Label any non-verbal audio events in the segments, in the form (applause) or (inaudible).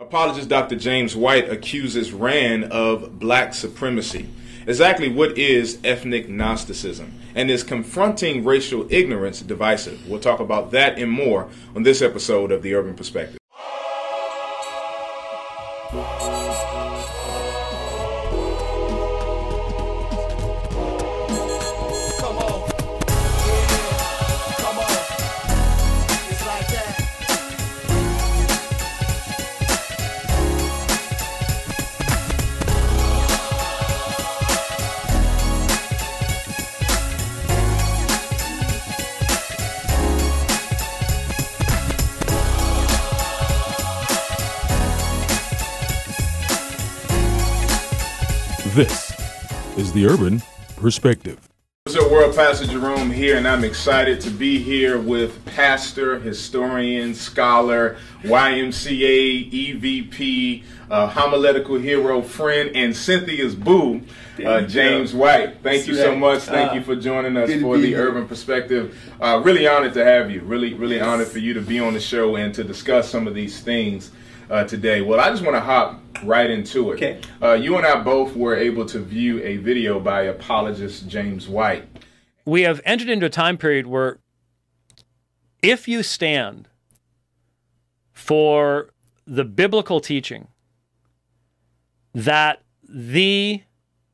Apologist Dr. James White accuses RAAN of black supremacy. Exactly what is ethnic Gnosticism? And is confronting racial ignorance divisive? We'll talk about that and more on this episode of The Urban Perspective. The Urban Perspective. What's up, World Pastor Jerome here, and I'm excited to be here with pastor, historian, scholar, YMCA, EVP, uh, homiletical hero, friend, and Cynthia's boo, uh, James White. Thank you so much. Thank Uh, you for joining us for the. Urban Perspective. Uh, really honored to have you. Really, really honored for you to be on the show and to discuss some of these things uh, today. Well, I just want to hop right into it. Okay. Uh, you and I both were able to view a video by apologist James White. we have entered into a time period where if you stand for the biblical teaching that the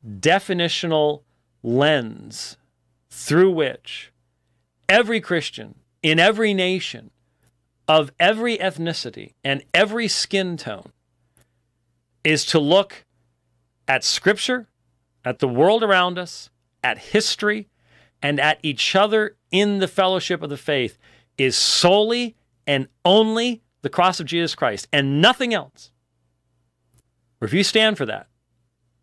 definitional lens through which every Christian in every nation of every ethnicity and every skin tone is to look at Scripture, at the world around us, at history, and at each other in the fellowship of the faith is solely and only the cross of Jesus Christ and nothing else. Or if you stand for that,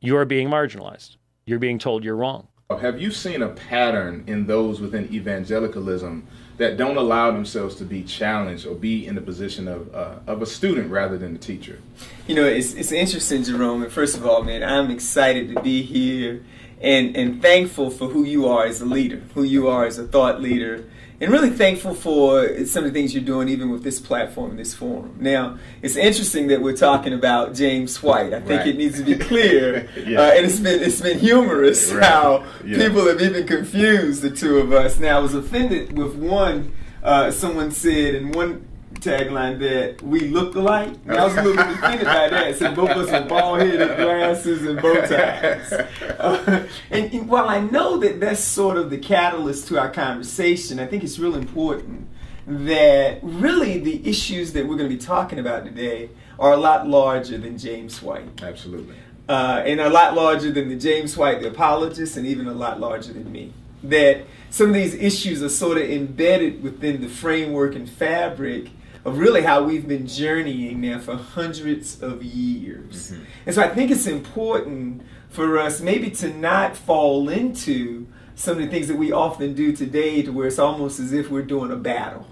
you are being marginalized. You're being told you're wrong. Have you seen a pattern in those within evangelicalism that don't allow themselves to be challenged or be in the position of uh, of a student rather than a teacher? You know, it's it's interesting, Jerome. And first of all, man, I'm excited to be here and and thankful for who you are as a leader, who you are as a thought leader, and really thankful for some of the things you're doing, even with this platform, this forum. Now, it's interesting that we're talking about James White. I think Right. it needs to be clear, (laughs) Yeah. uh, and it's been it's been humorous Right. how Yeah. people have even confused the two of us. Now, I was offended with one. Uh, someone said in one tagline that we looked alike. And I was a little bit offended by that. Said both of us with bald headed glasses and bow ties. Uh, and, and while I know that that's sort of the catalyst to our conversation, I think it's real important that really the issues that we're going to be talking about today are a lot larger than James White. Absolutely. Uh, and a lot larger than the James White, the apologist, and even a lot larger than me. That some of these issues are sort of embedded within the framework and fabric of really how we've been journeying now for hundreds of years. And so I think it's important for us maybe to not fall into some of the things that we often do today to where it's almost as if we're doing a battle.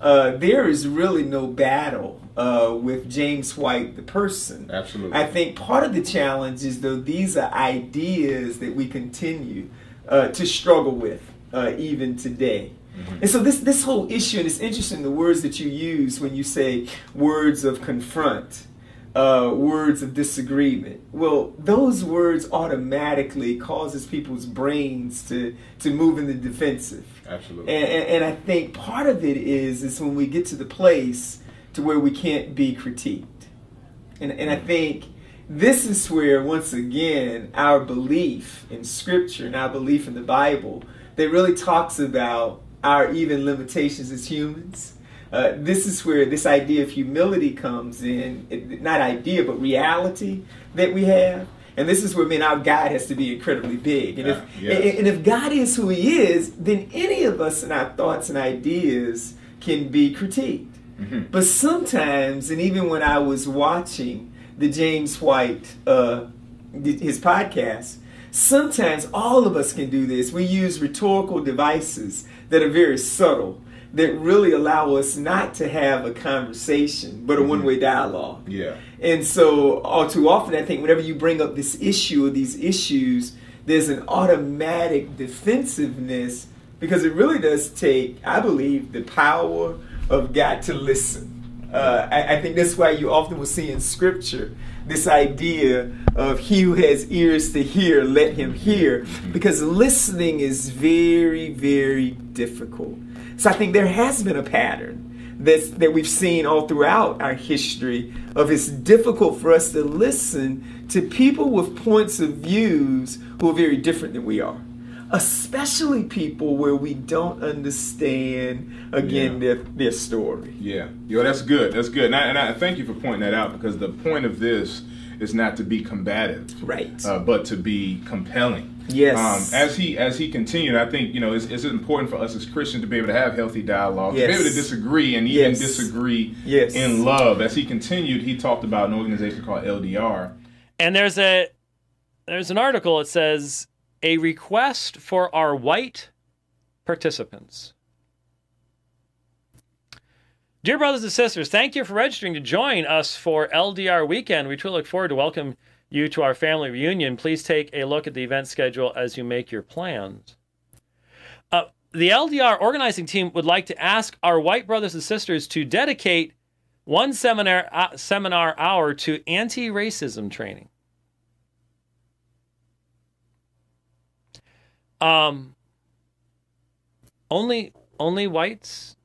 Uh, there is really no battle uh, with James White, the person. Absolutely. I think part of the challenge is though these are ideas that we continue uh, to struggle with uh, even today. And so this this whole issue, and it's interesting the words that you use when you say words of confront, uh, words of disagreement. Well, those words automatically causes people's brains to to move in the defensive. Absolutely. And, and, and I think part of it is is when we get to the place to where we can't be critiqued. And, and I think this is where, once again, our belief in Scripture and our belief in the Bible that really talks about our even limitations as humans. Uh, this is where this idea of humility comes in. It, not idea, but reality that we have. And this is where, man, our God has to be incredibly big. And, if, yes. and, and if God is who He is, then any of us and our thoughts and ideas can be critiqued. But sometimes, and even when I was watching the James White, uh, his podcast, sometimes all of us can do this. We use rhetorical devices that are very subtle, that really allow us not to have a conversation, but a one way dialogue. Yeah. And so, all too often, I think whenever you bring up this issue or these issues, there's an automatic defensiveness because it really does take, I believe, the power of God to listen. Uh, Uh, I, I think that's why you often will see in scripture this idea of he who has ears to hear, let him hear, because listening is very, very difficult. So I think there has been a pattern that's, that we've seen all throughout our history of it's difficult for us to listen to people with points of views who are very different than we are. Especially people where we don't understand again Yeah. their, their story. Yeah, yo, that's good. That's good, and I, and I thank you for pointing that out because the point of this is not to be combative, Right. uh, but to be compelling. Yes. Um, as he as he continued, I think you know it's, it's important for us as Christians to be able to have healthy dialogue, to be able to disagree and even Yes. disagree Yes. in love. As he continued, he talked about an organization called LDR. And there's a there's an article that says a request for our white participants. Dear brothers and sisters, thank you for registering to join us for LDR weekend. We truly look forward to welcome you to our family reunion. Please take a look at the event schedule as you make your plans. Uh, the LDR organizing team would like to ask our white brothers and sisters to dedicate one seminar uh, seminar hour to anti-racism training. Um, only only whites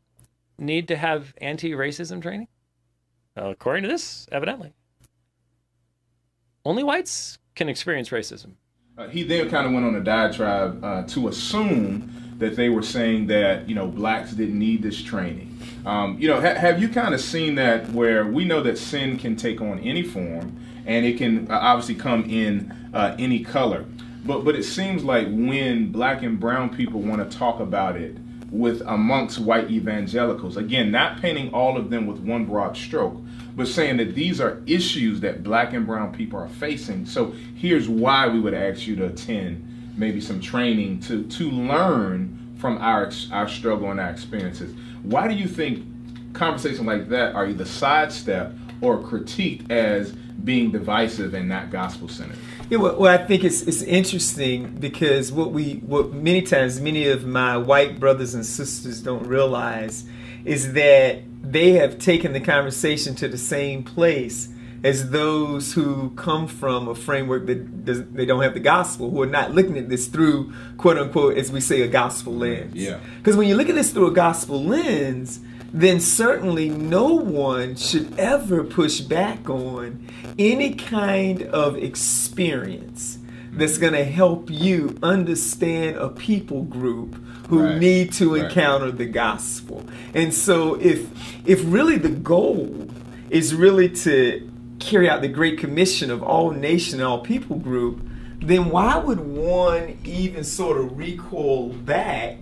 need to have anti-racism training. According to this, evidently, only whites can experience racism. Uh, he then kind of went on a diatribe uh, to assume that they were saying that you know blacks didn't need this training. Um, you know, ha- have you kind of seen that where we know that sin can take on any form and it can uh, obviously come in uh, any color, but but it seems like when black and brown people want to talk about it with amongst white evangelicals, again, not painting all of them with one broad stroke, but saying that these are issues that black and brown people are facing. So here's why we would ask you to attend maybe some training to to learn from our our struggle and our experiences. Why do you think conversations like that are either sidestepped or critiqued as being divisive and not gospel centered? Yeah, well, well, I think it's it's interesting because what we what many times many of my white brothers and sisters don't realize is that they have taken the conversation to the same place as those who come from a framework that does, they don't have the gospel, who are not looking at this through quote unquote, as we say, a gospel lens. Yeah. Because when you look at this through a gospel lens, then certainly no one should ever push back on any kind of experience that's going to help you understand a people group who Right. need to Right. encounter the gospel. And so if if really the goal is really to carry out the great commission of all nation and all people group, then why would one even sort of recoil back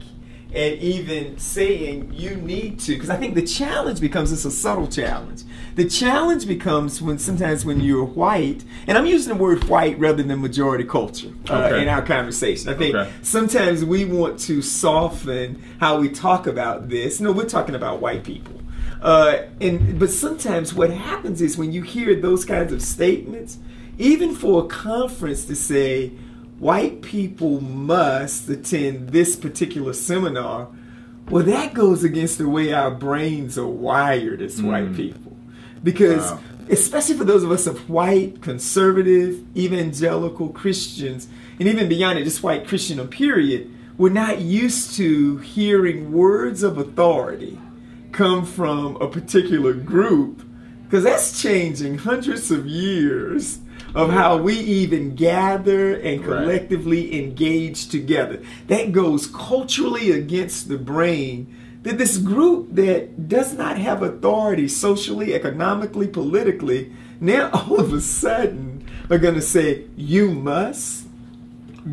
and even saying you need to? Because I think the challenge becomes it's a subtle challenge. The challenge becomes when sometimes when you're white, and I'm using the word white rather than majority culture uh, Okay. in our conversation. I think Okay. sometimes we want to soften how we talk about this. No, we're talking about white people. Uh, and but sometimes what happens is when you hear those kinds of statements, even for a conference to say white people must attend this particular seminar, well, that goes against the way our brains are wired as white hmm. people, because Wow. especially for those of us of white, conservative, evangelical Christians, and even beyond it, just white Christian, period, we're not used to hearing words of authority come from a particular group, because that's changing hundreds of years of how we even gather and Right. collectively engage together. That goes culturally against the brain that this group that does not have authority socially, economically, politically, now (laughs) all of a sudden are going to say, you must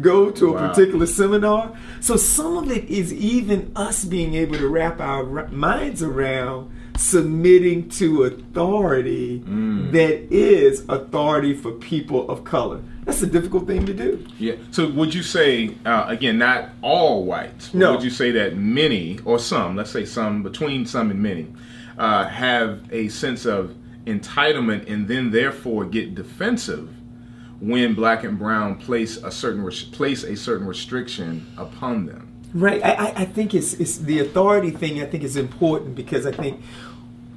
go to a Wow. particular seminar. So some of it is even us being able to wrap our minds around submitting to authority that is authority for people of color. That's a difficult thing to do. Yeah. So would you say uh, again, not all whites? No. Would you say that many or some, let's say some, between some and many, uh, have a sense of entitlement and then therefore get defensive when black and brown place a certain res- place a certain restriction upon them? Right. I, I- think it's it's the authority thing. I think is important because I think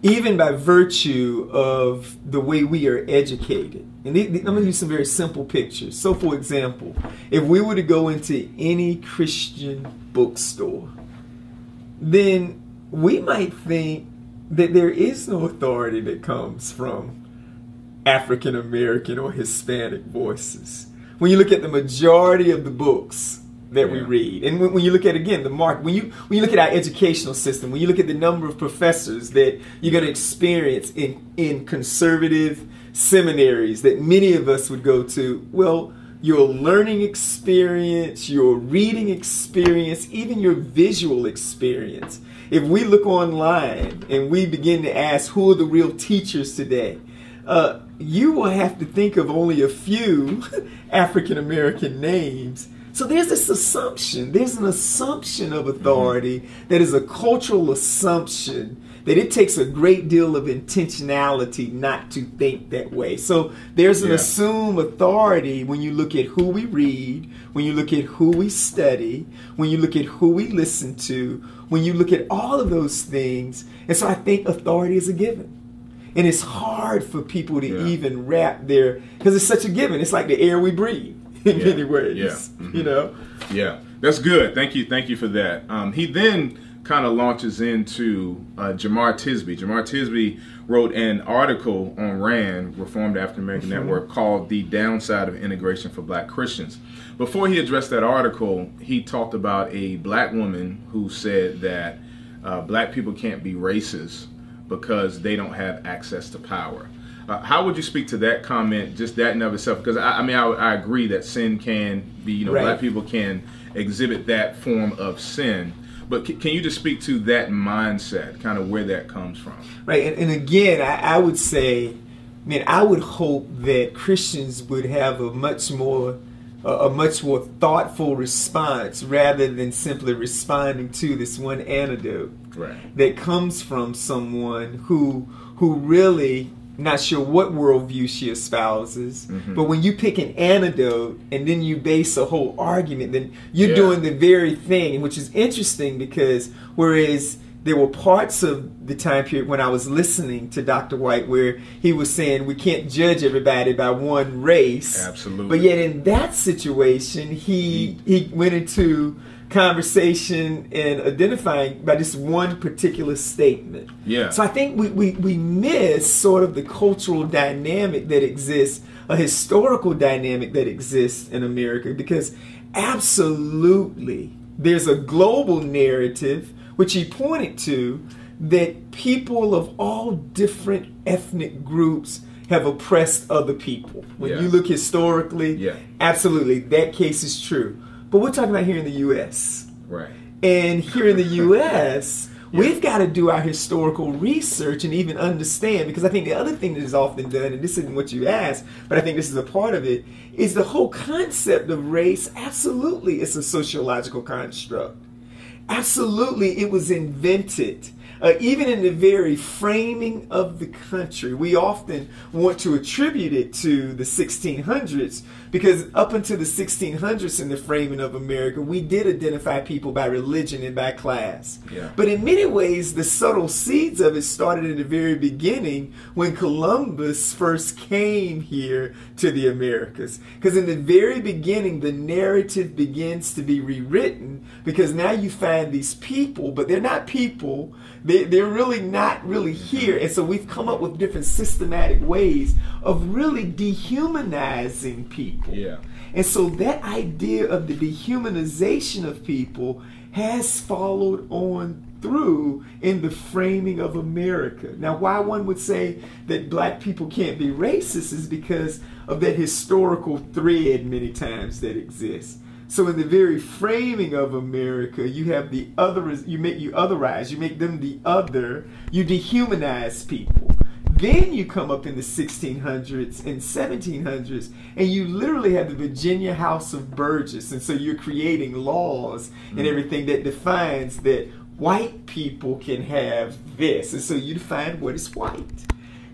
even by virtue of the way we are educated. And the- the- I'm going to use some very simple pictures. So, for example, if we were to go into any Christian bookstore, then we might think that there is no authority that comes from African American or Hispanic voices. When you look at the majority of the books that we read, and when, when you look at again the mark, when you when you look at our educational system, when you look at the number of professors that you're going to experience in in conservative seminaries that many of us would go to, well, your learning experience, your reading experience, even your visual experience. If we look online and we begin to ask who are the real teachers today, uh, you will have to think of only a few (laughs) African American names. So there's this assumption, there's an assumption of authority that is a cultural assumption that it takes a great deal of intentionality not to think that way. So there's an Yeah. assumed authority when you look at who we read, when you look at who we study, when you look at who we listen to, when you look at all of those things. And so I think authority is a given. And it's hard for people to Yeah. even wrap their because it's such a given. It's like the air we breathe in Yeah. many ways. Yeah. Mhm. You know? Yeah, that's good. Thank you, thank you for that. Um, he then kind of launches into uh, Jamar Tisby. Jamar Tisby wrote an article on RAAN, Reformed African American Network, called "The Downside of Integration for Black Christians." Before he addressed that article, he talked about a black woman who said that uh, black people can't be racist because they don't have access to power. Uh, how would you speak to that comment, just that in of itself? Because I, I mean, I, I agree that sin can be, you know, Right. black people can exhibit that form of sin. But c- can you just speak to that mindset, kind of where that comes from? Right. And, and again, I, I would say, man, I would hope that Christians would have a much more a, a much more thoughtful response rather than simply responding to this one antidote Right. that comes from someone who who really not sure what worldview she espouses, Mm-hmm. but when you pick an antidote and then you base a whole argument, then you're Yeah. doing the very thing, which is interesting because whereas there were parts of the time period when I was listening to Dr. White where he was saying we can't judge everybody by one race. Absolutely. But yet in that situation, he he went into conversation and identifying by this one particular statement. Yeah. So I think we, we, we miss sort of the cultural dynamic that exists, a historical dynamic that exists in America, because absolutely there's a global narrative, which he pointed to, that people of all different ethnic groups have oppressed other people. When Yeah. you look historically, Yeah. absolutely, that case is true. But we're talking about here in the U.S. Right. And here in the (laughs) U.S., we've got to do our historical research and even understand, because I think the other thing that is often done, and this isn't what you asked, but I think this is a part of it, is the whole concept of race. Absolutely, it's a sociological construct. Absolutely, it was invented. Uh, even in the very framing of the country, we often want to attribute it to the 1600s because up until the 1600s in the framing of America, we did identify people by religion and by class. Yeah. But in many ways, the subtle seeds of it started in the very beginning when Columbus first came here to the Americas. Because in the very beginning, the narrative begins to be rewritten because now you find these people, but they're not people. They, they're really not really mm-hmm. here. And so we've come up with different systematic ways of really dehumanizing people. Yeah. And so that idea of the dehumanization of people has followed on through in the framing of America. Now, why one would say that black people can't be racist is because of that historical thread many times that exists. So in the very framing of America, you have the other you make you otherize, you make them the other, you dehumanize people. Then you come up in the 1600s and 1700s, and you literally have the Virginia House of Burgess. And so you're creating laws and mm-hmm. everything that defines that white people can have this. And so you define what is white.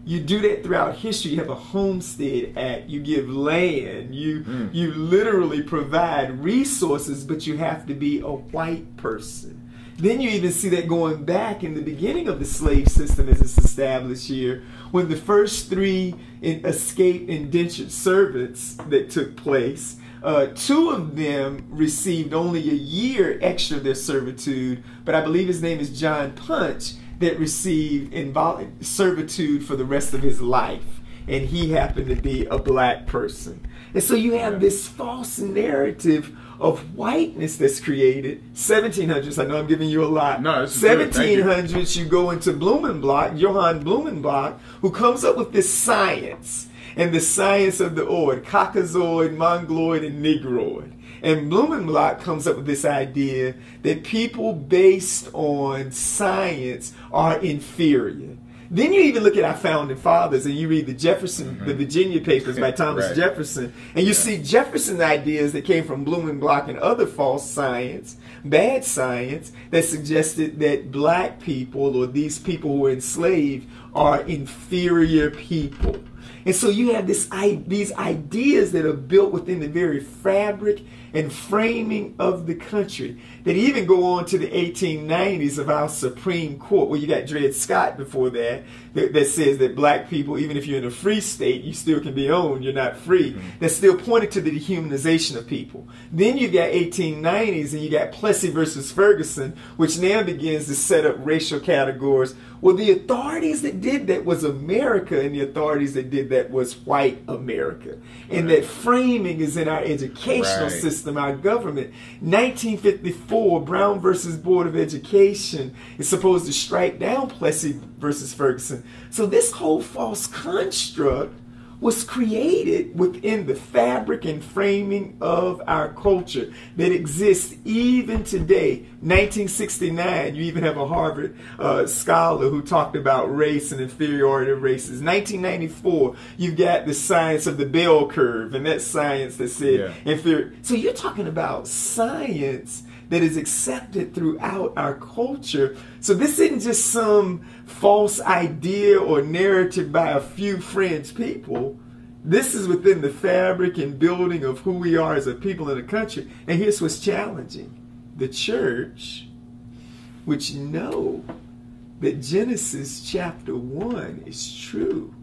You do that throughout history. You have a Homestead Act. You give land. You mm. you literally provide resources, but you have to be a white person. Then you even see that going back in the beginning of the slave system as it's established here, when the first three in escaped indentured servants that took place, uh, two of them received only a year extra of their servitude, but I believe his name is John Punch that received invol- servitude for the rest of his life, and he happened to be a black person. And so you have this false narrative of whiteness that's created. 1700s, I know I'm giving you a lot. No, this is good. Thank you. 1700s, you go into Blumenbach, Johann Blumenbach, who comes up with this science and the science of the oid, Caucasoid, Mongoloid, and Negroid. And Blumenbach comes up with this idea that people based on science are inferior. Then you even look at our founding fathers and you read the Jefferson, the mm-hmm. Virginia papers by Thomas Right. Jefferson, and you see Jefferson's ideas that came from Blumenbach and other false science, bad science, that suggested that black people or these people who were enslaved are inferior people. And so you have this these ideas that are built within the very fabric and framing of the country that even go on to the 1890s of our Supreme Court, where you got Dred Scott before that, that, that says that black people, even if you're in a free state, you still can be owned, you're not free. Mm-hmm. That still pointed to the dehumanization of people. Then you've got 1890s and you got Plessy versus Ferguson, which now begins to set up racial categories. Well, the authorities that did that was America, and the authorities that that was white America. And that framing is in our educational Right. system, our government. 1954, Brown versus Board of Education is supposed to strike down Plessy versus Ferguson. So this whole false construct was created within the fabric and framing of our culture that exists even today. 1969, you even have a Harvard uh, scholar who talked about race and inferiority of races. 1994, you've got the science of the bell curve, and that science that said Yeah. inferior. So you're talking about science that is accepted throughout our culture. So this isn't just some false idea or narrative by a few fringe people. This is within the fabric and building of who we are as a people in a country. And here's what's challenging. The church, which know that Genesis chapter 1 is true,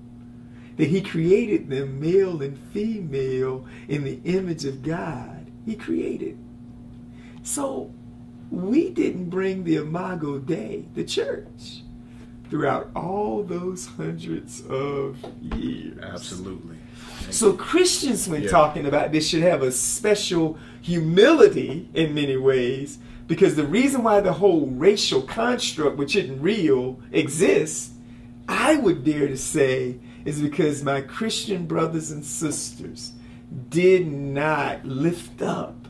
that he created them male and female in the image of God. He created. So we didn't bring the Imago Dei, the church, throughout all those hundreds of years. Absolutely. So Christians, when Yeah. talking about this, should have a special humility in many ways, because the reason why the whole racial construct, which isn't real, exists, I would dare to say, is because my Christian brothers and sisters did not lift up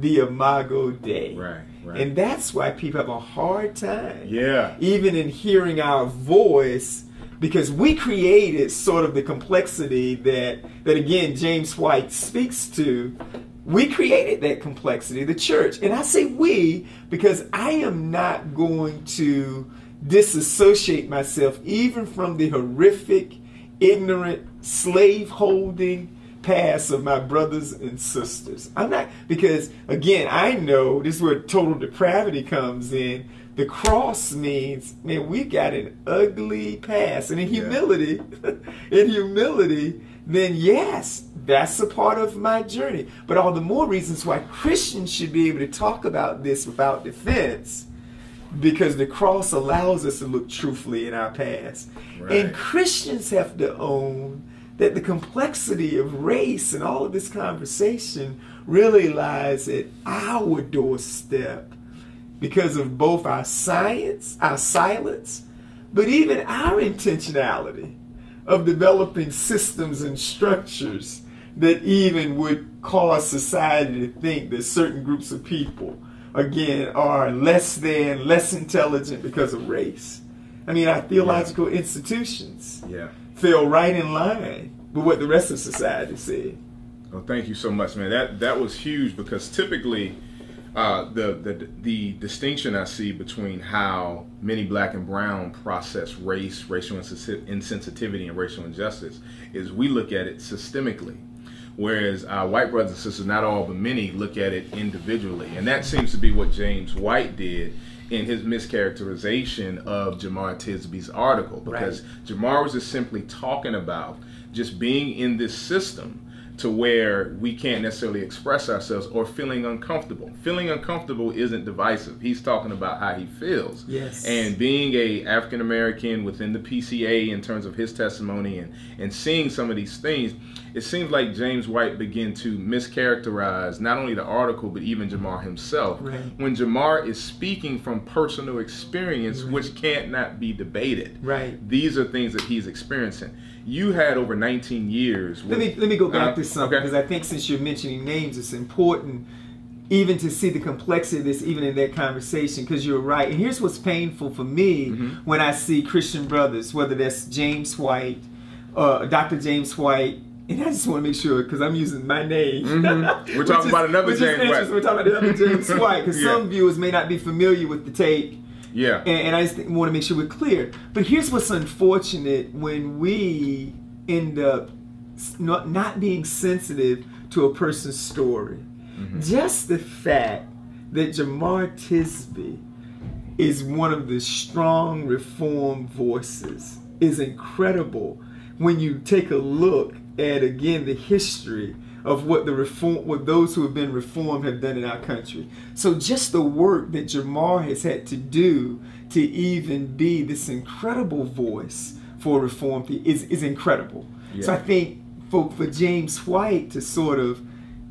the Imago Dei. Right, right. And that's why people have a hard time Yeah. even in hearing our voice because we created sort of the complexity that that again James White speaks to we created that complexity the church and I say we because I am not going to disassociate myself even from the horrific ignorant slave holding past of my brothers and sisters. I'm not because again I know this is where total depravity comes in. The cross means, man, we got an ugly past, and in humility, (laughs) in humility, then yes, that's a part of my journey. But all the more reasons why Christians should be able to talk about this without defense, because the cross allows us to look truthfully in our past. Right. And Christians have to own that the complexity of race and all of this conversation really lies at our doorstep because of both our science, our silence, but even our intentionality of developing systems and structures that even would cause society to think that certain groups of people, again, are less than, less intelligent because of race. I mean, our theological institutions Yeah. Fell right in line with what the rest of society said. Well, thank you so much, man. That that was huge because typically, uh, the the the distinction I see between how many black and brown process race, racial insensitivity, and racial injustice is we look at it systemically, whereas our white brothers and sisters, not all but many, look at it individually, and that seems to be what James White did in his mischaracterization of Jamar Tisby's article because Jamar was just simply talking about just being in this system to where we can't necessarily express ourselves or feeling uncomfortable. Feeling uncomfortable isn't divisive. He's talking about how he feels. Yes. And being a African American within the PCA in terms of his testimony and, and seeing some of these things, it seems like James White began to mischaracterize not only the article but even Jamar himself. Right. When Jamar is speaking from personal experience, which can't not be debated. Right. These are things that he's experiencing. You had over 19 years. Let me let me go back Uh, to something okay. because I think since you're mentioning names, it's important even to see the complexity of this even in that conversation because you're right. And here's what's painful for me Mm-hmm. when I see Christian brothers, whether that's James White, uh, Dr. James White. And I just want to make sure because I'm using my name. Mhm. We're (laughs) talking is- about another James White. We're talking about another James (laughs) White because Yeah. some viewers may not be familiar with the tape. Yeah. And, and I just want to make sure we're clear. But here's what's unfortunate when we end up not, not being sensitive to a person's story. Just the fact that Jamar Tisby is one of the strong reform voices is incredible when you take a look at again the history of what the reform what those who have been reformed have done in our country. So just the work that Jamar has had to do to even be this incredible voice for reform is, is incredible. So I think for, for James White to sort of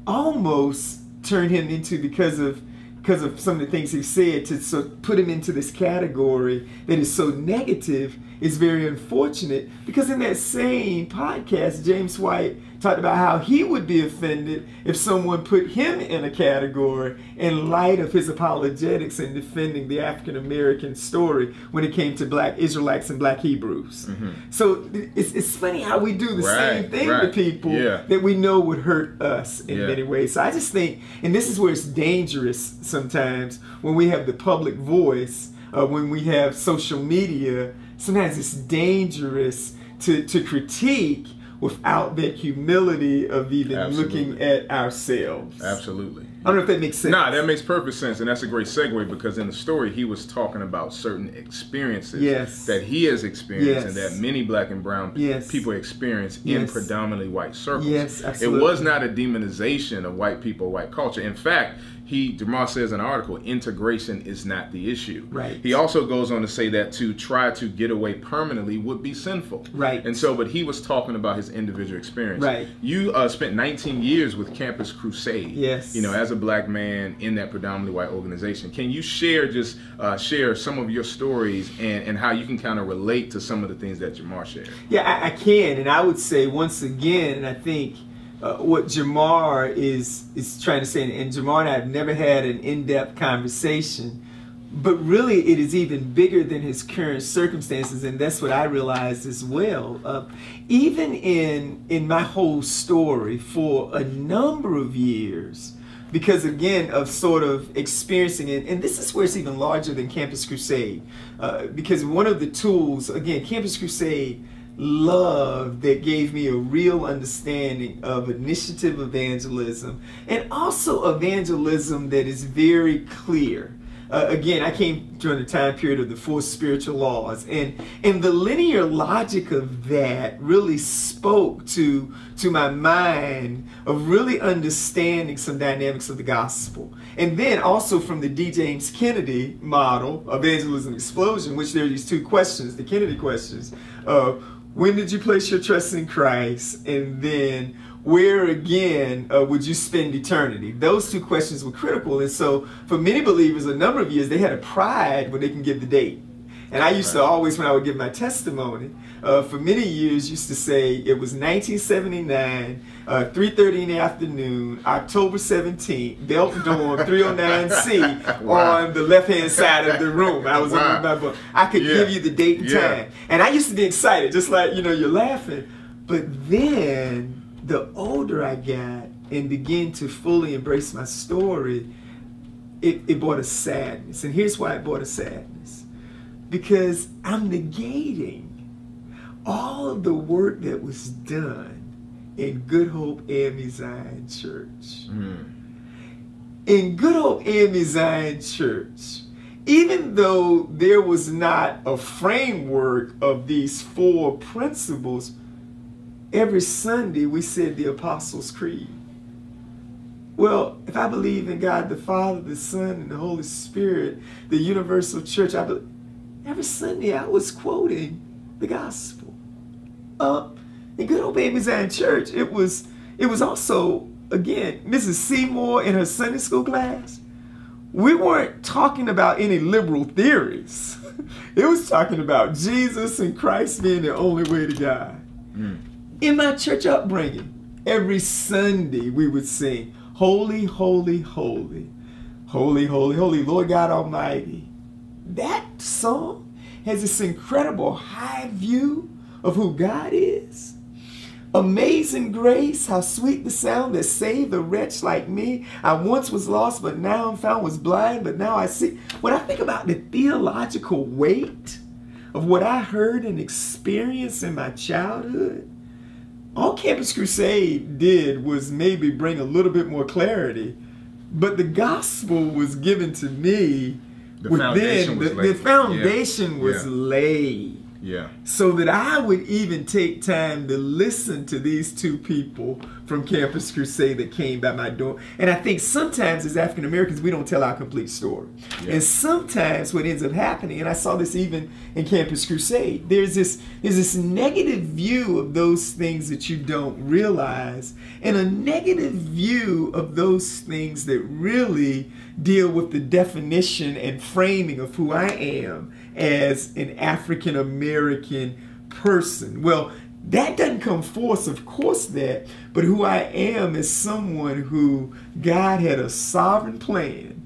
almost turn him into because of because of some of the things he said to so put him into this category that is so negative is very unfortunate. Because in that same podcast James White talked about how he would be offended if someone put him in a category in light of his apologetics and defending the African American story when it came to black Israelites and black Hebrews. So it's, it's funny how we do the same Right, thing to people Yeah. that we know would hurt us in Yeah. many ways. So I just think, and this is where it's dangerous sometimes when we have the public voice, uh, when we have social media. Sometimes it's dangerous to, to critique without that humility of even Absolutely. looking at ourselves. Absolutely. I don't know if that makes sense. Nah, that makes perfect sense, and that's a great segue because in the story he was talking about certain experiences Yes. that he has experienced and that many black and brown Yes. people experience in predominantly white circles. Yes, It was not a demonization of white people, white culture. In fact, he Jamar says in an article, integration is not the issue. Right. He also goes on to say that to try to get away permanently would be sinful. Right. And so, but he was talking about his individual experience. Right. You uh, spent 19 years with Campus Crusade. Yes. You know, as a black man in that predominantly white organization, can you share just uh, share some of your stories and, and how you can kind of relate to some of the things that Jamar shared? Yeah, I, I can, and I would say once again, and I think uh, what Jamar is is trying to say, and Jamar and I have never had an in-depth conversation, but really it is even bigger than his current circumstances, and that's what I realized as well. Uh, even in in my whole story for a number of years. Because again, of sort of experiencing it, and this is where it's even larger than Campus Crusade. Uh, because one of the tools, again, Campus Crusade love that gave me a real understanding of initiative evangelism and also evangelism that is very clear. Uh, again, I came during the time period of the four spiritual laws, and and the linear logic of that really spoke to to my mind of really understanding some dynamics of the gospel, and then also from the D. James Kennedy model, evangelism explosion, which there are these two questions, the Kennedy questions. Uh, when did you place your trust in Christ? And then where again uh, would you spend eternity? Those two questions were critical. And so for many believers, a number of years, they had a pride when they can give the date. And I used to always, when I would give my testimony, uh, for many years, used to say it was 1979, uh, 3.30 in the afternoon, October 17th, Belt Dorm 309C Wow. on the left-hand side of the room. I was Wow. on my book. I could Yeah. give you the date and Yeah. time. And I used to be excited, just like, you know, you're laughing. But then the older I got and began to fully embrace my story, it, it brought a sadness. And here's why it brought a sadness. Because I'm negating all of the work that was done in Good Hope AME Zion Church. In Good Hope AME Zion Church, even though there was not a framework of these four principles, every Sunday we said the Apostles' Creed. Well, if I believe in God the Father, the Son, and the Holy Spirit, the universal church, I believe, every Sunday I was quoting the gospel. Uh, in Good Hope AME Zion Church, it was it was also again Mrs. Seymour in her Sunday school class. We weren't talking about any liberal theories. (laughs) it was talking about Jesus and Christ being the only way to God. Hmm. In my church upbringing, every Sunday we would sing, Holy, Holy, Holy, Holy, Holy, Holy, Lord God Almighty. That song has this incredible high view of who God is. Amazing grace, how sweet the sound that saved a wretch like me. I once was lost, but now I'm found, was blind, but now I see. When I think about the theological weight of what I heard and experienced in my childhood, all Campus Crusade did was maybe bring a little bit more clarity, but the gospel was given to me The within foundation was the, the foundation Yeah. was Yeah. laid Yeah. so that I would even take time to listen to these two people from Campus Crusade that came by my door. And I think sometimes as African Americans, we don't tell our complete story. Yeah. And sometimes what ends up happening, and I saw this even in Campus Crusade, there's this there's this negative view of those things that you don't realize, and a negative view of those things that really deal with the definition and framing of who I am as an African American person. Well, that doesn't come forth, of course, that, but who I am is someone who God had a sovereign plan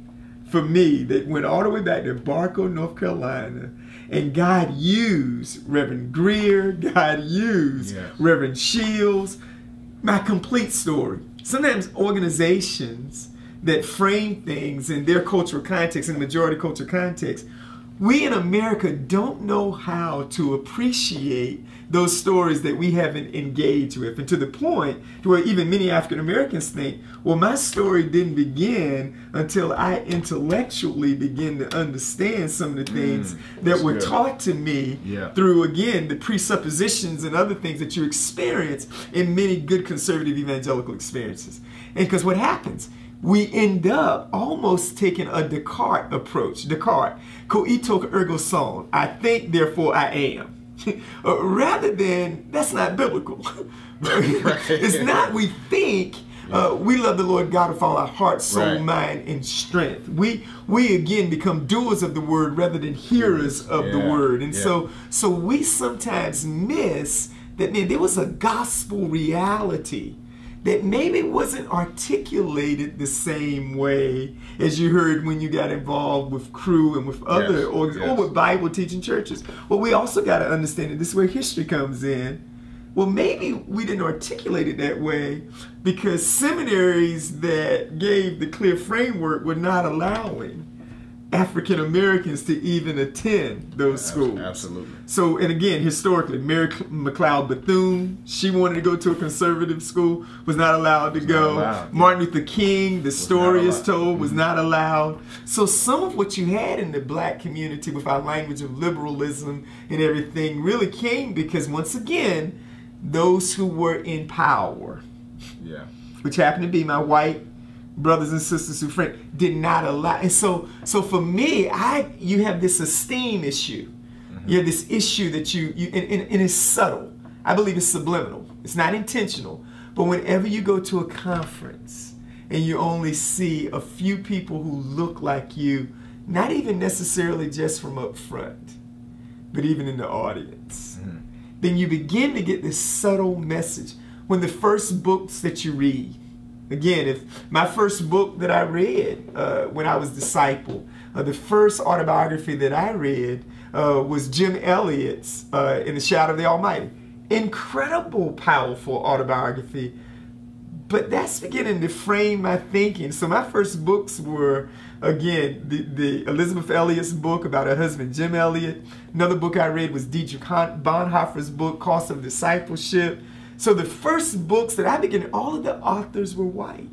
for me that went all the way back to Barco, North Carolina. And God used Reverend Greer, (laughs) God used Yes. Reverend Shields, my complete story. Sometimes organizations that frame things in their cultural context, in the majority culture context, we in America don't know how to appreciate those stories that we haven't engaged with. And to the point to where even many African Americans think, well, my story didn't begin until I intellectually begin to understand some of the things mm, that were good. taught to me Yeah. through, again, the presuppositions and other things that you experience in many good conservative evangelical experiences. And because what happens? We end up almost taking a Descartes approach. Descartes, cogito ergo sum. I think, therefore I am. (laughs) Uh, Rather than, that's not biblical. (laughs) it's not we think, uh, we love the Lord God with all our heart, soul, Right. mind, and strength. We we again become doers of the word rather than hearers of the word. And yeah. so so we sometimes miss that man, there was a gospel reality that maybe wasn't articulated the same way as you heard when you got involved with crew and with other Yes, orgs yes. or with Bible teaching churches. Well, we also got to understand that this is where history comes in. Well, maybe we didn't articulate it that way because seminaries that gave the clear framework were not allowing African Americans to even attend those schools. Absolutely. So, and again, historically, Mary McLeod Bethune, she wanted to go to a conservative school, was not allowed to go. allowed. Martin Luther King, the story is told, was not allowed. So, some of what you had in the black community with our language of liberalism and everything really came because, once again, those who were in power, Yeah. which happened to be my white brothers and sisters who friend did not allow. And so so for me i you have this esteem issue. Mm-hmm. You have this issue that you you and, and, and it's subtle. I believe it's subliminal. It's not intentional. But whenever you go to a conference and you only see a few people who look like you not even necessarily just from up front but even in the audience mm-hmm. then you begin to get this subtle message. When the first books that you read Again, if my first book that I read uh, when I was disciple, uh, the first autobiography that I read uh, was Jim Elliot's uh, "In the Shadow of the Almighty." Incredible, powerful autobiography, but that's beginning to frame my thinking. So my first books were again the, the Elisabeth Elliot's book about her husband Jim Elliot. Another book I read was Dietrich Bonhoeffer's book Cost of Discipleship. So the first books that I began, all of the authors were white.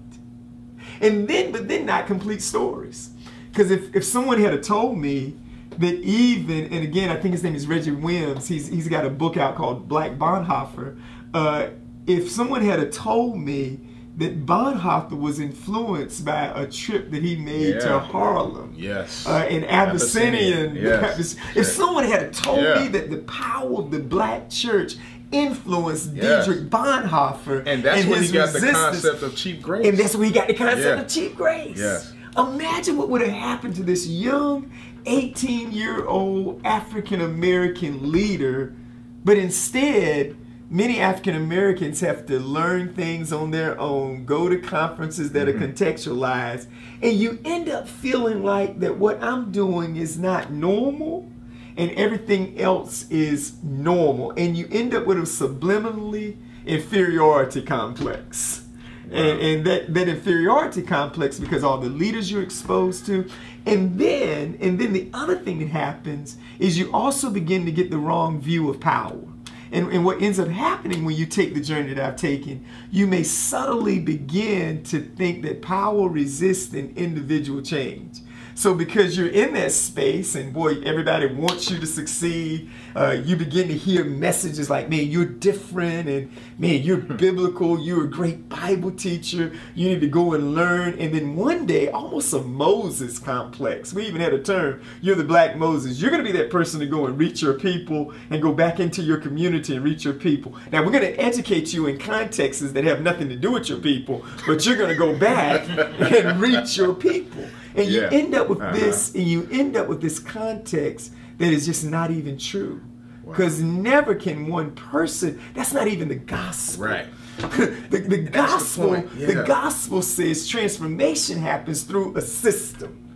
And then, but then not complete stories. Because if, if someone had told me that even, and again, I think his name is Reggie Williams, he's, he's got a book out called Black Bonhoeffer. Uh, if someone had told me that Bonhoeffer was influenced by a trip that he made Yeah. to Harlem, Yes. uh, an Abyssinian. Yes. If someone had told Yeah. me that the power of the black church influenced Yes. Dietrich Bonhoeffer and that's where he his got the resistance- concept of cheap grace. and that's where he got the concept Yeah. of cheap grace. Yes. Imagine what would have happened to this young 18 year old African American leader, but instead, many African Americans have to learn things on their own, go to conferences that Mm-hmm. are contextualized, and you end up feeling like that what I'm doing is not normal and everything else is normal. And you end up with a subliminally inferiority complex. And, and that, that inferiority complex because all the leaders you're exposed to. And then, and then the other thing that happens is you also begin to get the wrong view of power. And, and what ends up happening when you take the journey that I've taken, you may subtly begin to think that power resists an individual change. So because you're in that space and boy, everybody wants you to succeed, uh, you begin to hear messages like, man, you're different and man, you're biblical, you're a great Bible teacher, you need to go and learn. And then one day, almost a Moses complex. We even had a term, you're the black Moses. You're gonna be that person to go and reach your people and go back into your community and reach your people. Now we're gonna educate you in contexts that have nothing to do with your people, but you're gonna go back (laughs) and reach your people. And you end up with Uh-huh. this, and you end up with this context that is just not even true. Because never can one person, that's not even the gospel. Right. (laughs) the, the gospel, point, yeah. the gospel says transformation happens through a system.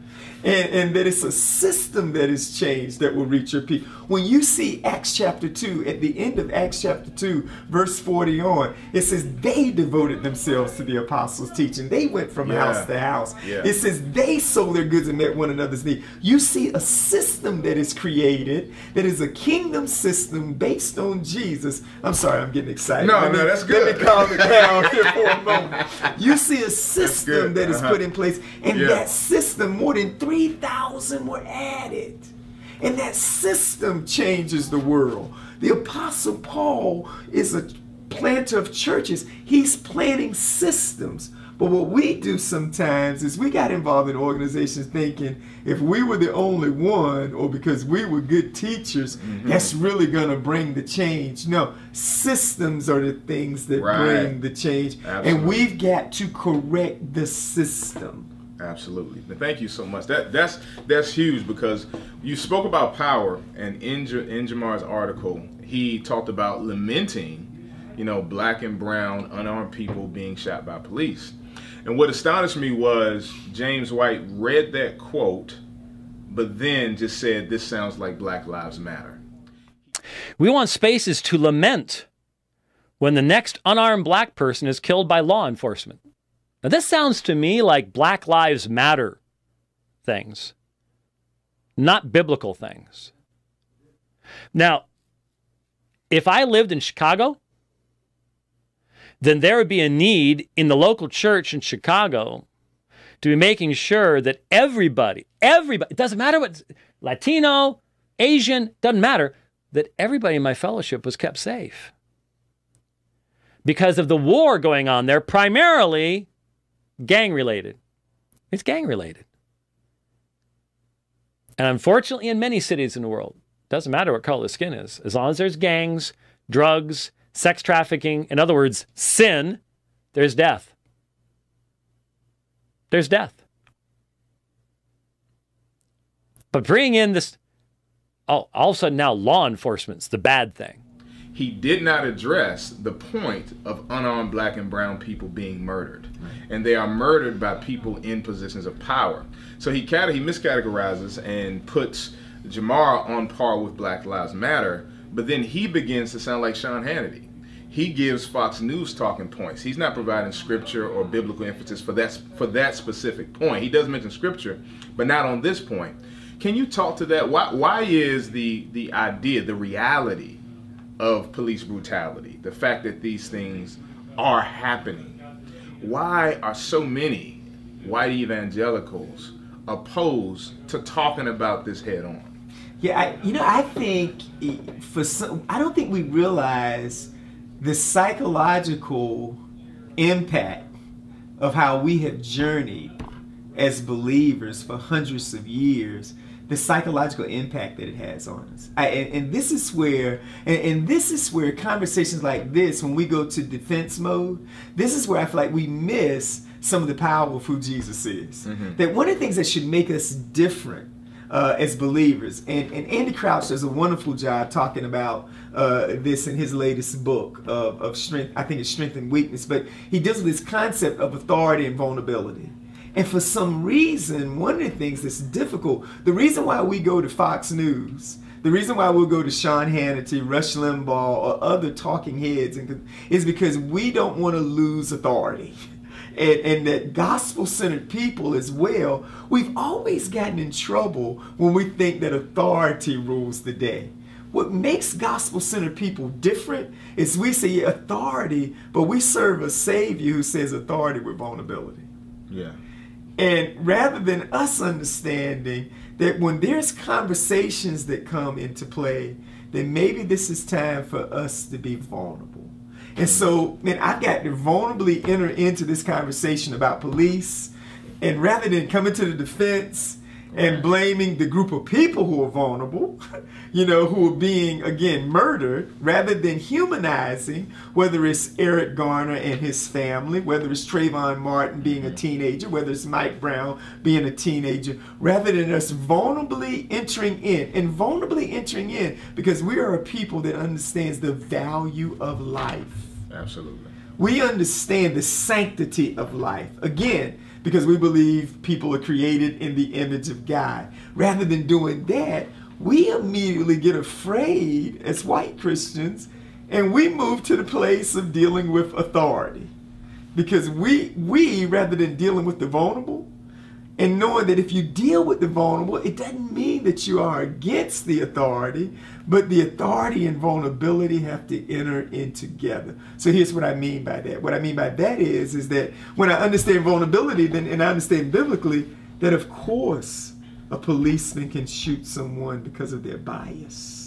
And, and that it's a system that is changed that will reach your peak. When you see Acts chapter 2, at the end of Acts chapter 2, verse 40 on, it says they devoted themselves to the apostles' teaching. They went from Yeah. house to house. Yeah. It says they sold their goods and met one another's need. You see a system that is created that is a kingdom system based on Jesus. I'm sorry, I'm getting excited. No, no, that's good. Let me calm it down (laughs) here for a moment. You see a system that is Uh-huh. put in place, and Yeah. that system, more than 3,000 were added. And that system changes the world. The Apostle Paul is a planter of churches, he's planting systems. But what we do sometimes is we got involved in organizations thinking if we were the only one or because we were good teachers, Mm-hmm. that's really going to bring the change. No, systems are the things that Right. bring the change. And we've got to correct the system. Absolutely. Thank you so much. That that's that's huge because you spoke about power, and in, in Jamar's article, he talked about lamenting, you know, black and brown unarmed people being shot by police. And what astonished me was James White read that quote, but then just said, "This sounds like Black Lives Matter." We want spaces to lament when the next unarmed black person is killed by law enforcement. Now, this sounds to me like Black Lives Matter things, not biblical things. Now, if I lived in Chicago, then there would be a need in the local church in Chicago to be making sure that everybody, everybody, it doesn't matter what Latino, Asian, doesn't matter, that everybody in my fellowship was kept safe. Because of the war going on there, primarily gang related. It's gang related. And unfortunately, in many cities in the world, doesn't matter what color the skin is, as long as there's gangs, drugs, sex trafficking, in other words, sin, there's death. There's death. But bringing in this, all, all of a sudden now law enforcement's the bad thing. He did not address the point of unarmed black and brown people being murdered. And they are murdered by people in positions of power. So he he miscategorizes and puts Jamar on par with Black Lives Matter, but then he begins to sound like Sean Hannity. He gives Fox News talking points. He's not providing scripture or biblical emphasis for that for that specific point. He does mention scripture, but not on this point. Can you talk to that? Why why is the the idea, the reality of police brutality, the fact that these things are happening. Why are so many white evangelicals opposed to talking about this head on? Yeah, I, you know, I think for some, I don't think we realize the psychological impact of how we have journeyed as believers for hundreds of years. The psychological impact that it has on us, I, and, and this is where, and, and this is where conversations like this, when we go to defense mode, this is where I feel like we miss some of the power of who Jesus is. That one of the things that should make us different uh, as believers. And, and Andy Crouch does a wonderful job talking about uh, this in his latest book of, of strength. I think it's Strength and Weakness, but he deals with this concept of authority and vulnerability. And for some reason, one of the things that's difficult, the reason why we go to Fox News, the reason why we'll go to Sean Hannity, Rush Limbaugh, or other talking heads is because we don't want to lose authority. And, and that gospel centered people as well, we've always gotten in trouble when we think that authority rules the day. What makes gospel centered people different is we say authority, but we serve a Savior who says authority with vulnerability. Yeah. And rather than us understanding that when there's conversations that come into play, then maybe this is time for us to be vulnerable. And so, man, I've got to vulnerably enter into this conversation about police. And rather than coming to the defense and blaming the group of people who are vulnerable, (laughs) you know, who are being, again, murdered, rather than humanizing, whether it's Eric Garner and his family, whether it's Trayvon Martin being a mm-hmm. teenager, whether it's Mike Brown being a teenager, rather than us vulnerably entering in, and vulnerably entering in because we are a people that understands the value of life. Absolutely. We understand the sanctity of life. Again, because we believe people are created in the image of God. Rather than doing that, we immediately get afraid as white Christians and we move to the place of dealing with authority. Because we we rather than dealing with the vulnerable and knowing that if you deal with the vulnerable, it doesn't mean that you are against the authority, but the authority and vulnerability have to enter in together. So here's what I mean by that. What I mean by that is, is that when I understand vulnerability, then and I understand biblically that of course a policeman can shoot someone because of their bias.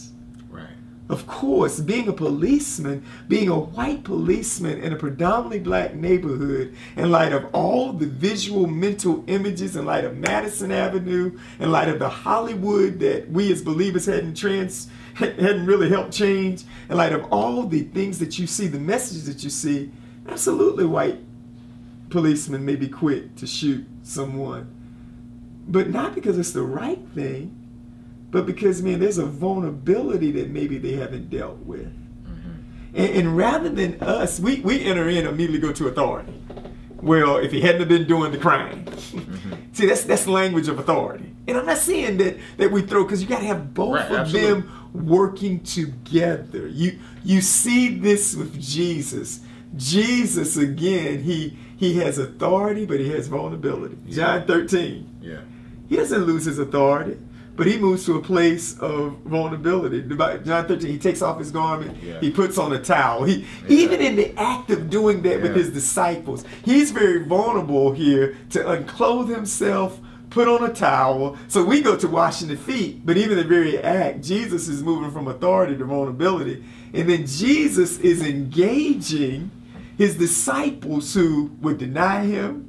Of course, being a policeman, being a white policeman in a predominantly black neighborhood, in light of all the visual mental images, in light of Madison Avenue, in light of the Hollywood that we as believers hadn't trans (laughs) hadn't really helped change, in light of all the things that you see, the messages that you see, absolutely white policemen may be quick to shoot someone. But not because it's the right thing, but because man there's a vulnerability that maybe they haven't dealt with. Mm-hmm. And, and rather than us we, we enter in immediately go to authority. Well if he hadn't have been doing the crime. (laughs) Mm-hmm. See that's that's language of authority. And i'm not saying that that we throw because you got to have both Right, of absolutely. them working together. You you see this with jesus. Jesus again he he has authority but he has vulnerability. John 13 Yeah. he doesn't lose his authority, but he moves to a place of vulnerability. John 13, he takes off his garment, Yeah. he puts on a towel. He Yeah. even in the act of doing that with his disciples, he's very vulnerable here to unclothe himself, put on a towel. So we go to washing the feet, but even the very act, Jesus is moving from authority to vulnerability. And then Jesus is engaging his disciples who would deny him,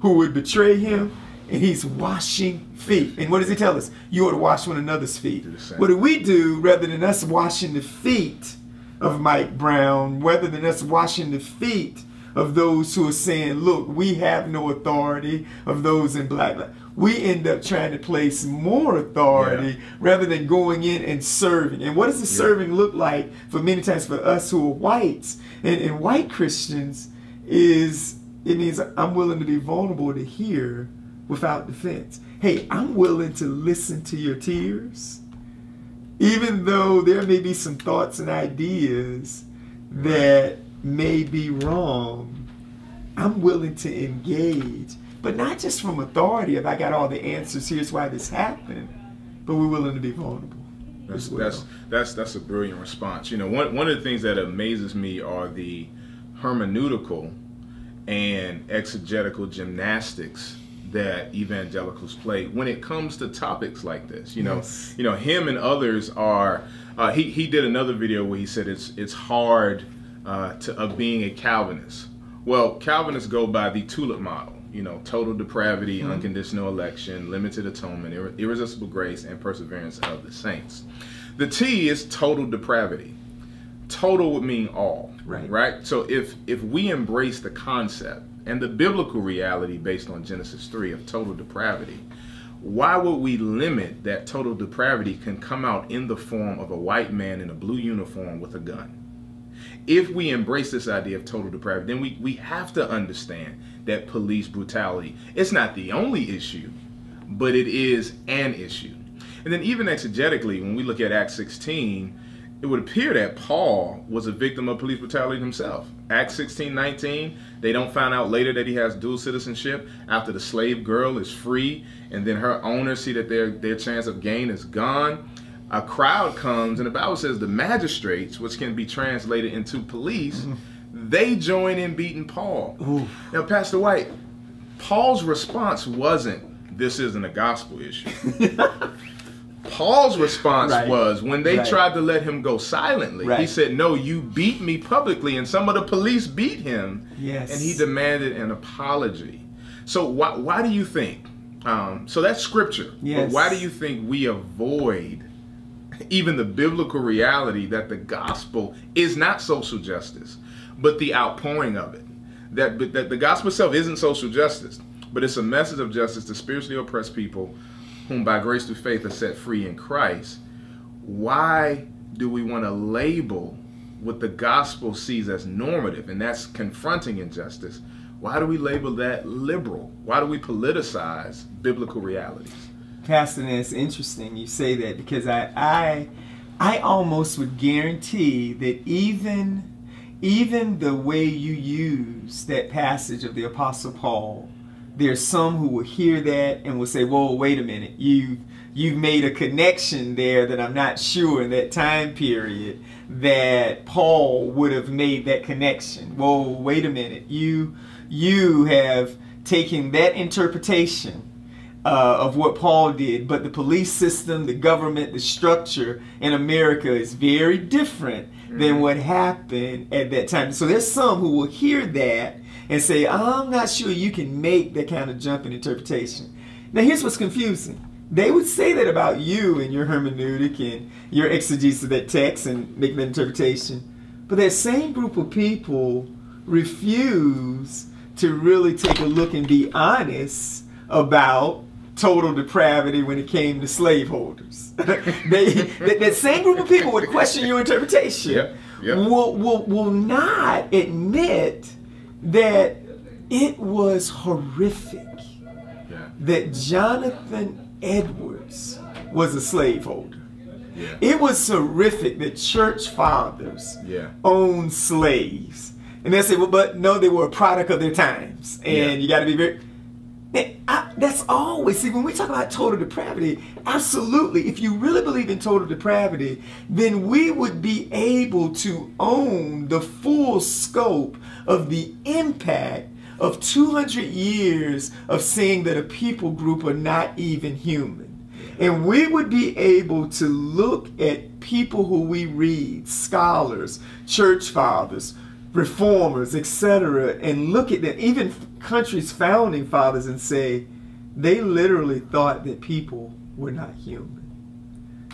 who would betray him, and he's washing feet. And what does he tell us? You ought to wash one another's feet. Do. What do we do rather than us washing the feet of Mike Brown, rather than us washing the feet of those who are saying, look, we have no authority, of those in black lives? We end up trying to place more authority rather than going in and serving. And what does the serving look like for many times for us who are whites and, and white Christians is it means I'm willing to be vulnerable to hear without defense. Hey, I'm willing to listen to your tears, even though there may be some thoughts and ideas that may be wrong. I'm willing to engage, but not just from authority. If I got all the answers, here's why this happened, but we're willing to be vulnerable. That's well. that's that's that's a brilliant response. You know, one one of the things that amazes me are the hermeneutical and exegetical gymnastics that evangelicals play when it comes to topics like this. You know, Yes. you know, him and others are. Uh, he he did another video where he said it's it's hard uh, to of being a Calvinist. Well, Calvinists go by the tulip model. You know, total depravity, unconditional election, limited atonement, ir- irresistible grace, and perseverance of the saints. The T is total depravity. Total would mean all, Right. Right. So if if we embrace the concept and the biblical reality based on Genesis three of total depravity, why would we limit that total depravity can come out in the form of a white man in a blue uniform with a gun? If we embrace this idea of total depravity, then we, we have to understand that police brutality it's not the only issue, but it is an issue. And then even exegetically, when we look at Acts 16, it would appear that Paul was a victim of police brutality himself. Acts 16, 19, they don't find out later that he has dual citizenship after the slave girl is free, and then her owners see that their, their chance of gain is gone. A crowd comes, and the Bible says the magistrates, which can be translated into police, mm-hmm. they join in beating Paul. Now, Pastor White, Paul's response wasn't, this isn't a gospel issue. (laughs) Paul's response Right. was when they Right. tried to let him go silently, he said, No, you beat me publicly, and some of the police beat him. Yes. And he demanded an apology. So, why, why do you think? Um, so, that's scripture. Yes. But why do you think we avoid even the biblical reality that the gospel is not social justice, but the outpouring of it? That, that the gospel itself isn't social justice, but it's a message of justice to spiritually oppressed people whom by grace through faith are set free in Christ, why do we want to label what the gospel sees as normative, and that's confronting injustice? Why do we label that liberal? Why do we politicize biblical realities? Pastor, that's interesting you say that because I, I, I almost would guarantee that even, even the way you use that passage of the Apostle Paul, there's some who will hear that and will say, "Whoa, wait a minute! You, you've made a connection there that I'm not sure in that time period that Paul would have made that connection. Whoa, wait a minute! You, you have taken that interpretation." uh, of what Paul did, but the police system, the government, the structure in America is very different than what happened at that time. So there's some who will hear that and say, I'm not sure you can make that kind of jump in interpretation. Now, here's what's confusing. They would say that about you and your hermeneutic and your exegesis of that text and make that interpretation. But that same group of people refuse to really take a look and be honest about total depravity when it came to slaveholders. (laughs) they, that, that same group of people would question your interpretation. Yep, yep. Will, will, will not admit that it was horrific Yeah. that Jonathan Edwards was a slaveholder. Yeah. It was horrific that church fathers Yeah. owned slaves. And they say, well, but no, they were a product of their times. And you got to be very. I, that's always, see, when we talk about total depravity, absolutely, if you really believe in total depravity, then we would be able to own the full scope of the impact of 200 years of saying that a people group are not even human. And we would be able to look at people who we read, scholars, church fathers, reformers, etc., and look at them, even countries' founding fathers, and say, they literally thought that people were not human.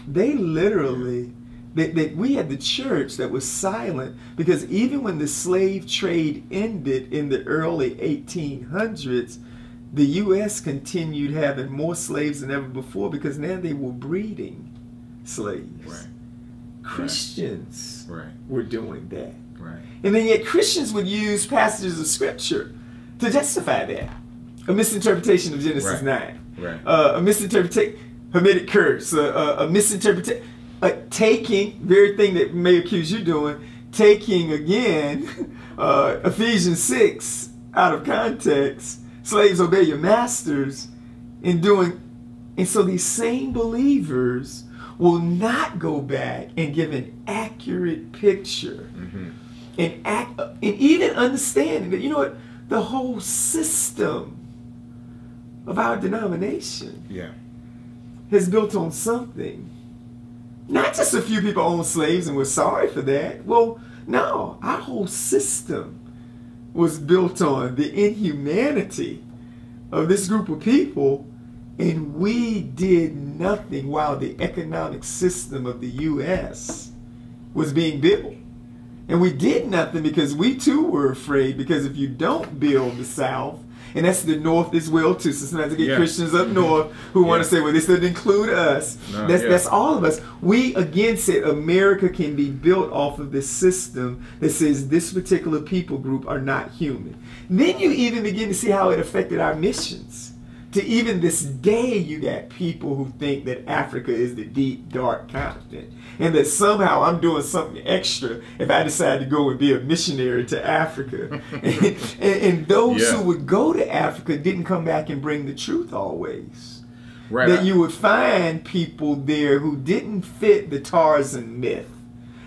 They literally, that, that we had the church that was silent because even when the slave trade ended in the early 1800s, the U.S. continued having more slaves than ever before because now they were breeding slaves. Right. Christians Right. were doing that. Right. And then yet Christians would use passages of scripture to justify that. A misinterpretation of Genesis Right. 9. Right. Uh, a misinterpretation, Hamitic curse, uh, uh, a misinterpretation, uh, taking, very thing that may accuse you doing, taking again (laughs) uh, Ephesians 6 out of context, slaves obey your masters, and doing, and so these same believers will not go back and give an accurate picture and act and even understanding that you know what the whole system of our denomination Yeah. has built on something. Not just a few people owned slaves and we're sorry for that. Well, no, our whole system was built on the inhumanity of this group of people, and we did nothing while the economic system of the U.S. was being built. And we did nothing because we too were afraid. Because if you don't build the South, and that's the North as well too. So sometimes I get Yeah. Christians up north who want to say, "Well, this doesn't include us." No, that's yeah. that's all of us. We again said America can be built off of this system that says this particular people group are not human. Then you even begin to see how it affected our missions. To even this day, you got people who think that Africa is the deep, dark continent, and that somehow I'm doing something extra if I decide to go and be a missionary to Africa. (laughs) and, and, those Yeah. who would go to Africa didn't come back and bring the truth always Right. that you would find people there who didn't fit the Tarzan myth.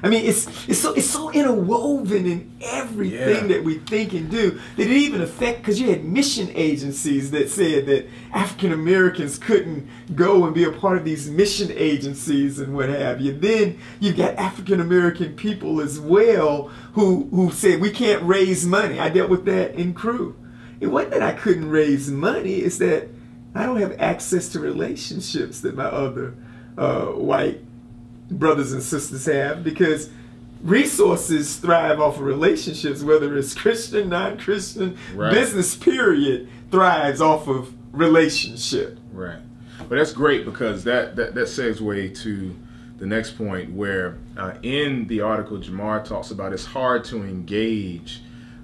I mean, it's it's so it's so interwoven in everything Yeah. that we think and do that it even affect because you had mission agencies that said that African Americans couldn't go and be a part of these mission agencies and what have you. Then you've got African American people as well who who said we can't raise money. I dealt with that in Cru. It wasn't that I couldn't raise money; it's that I don't have access to relationships that my other uh, white brothers and sisters have because resources thrive off of relationships, whether it's Christian, non Christian, Right. business, period, thrives off of relationship. Right. But that's great because that, that, that segue to the next point where uh, in the article Jamar talks about it's hard to engage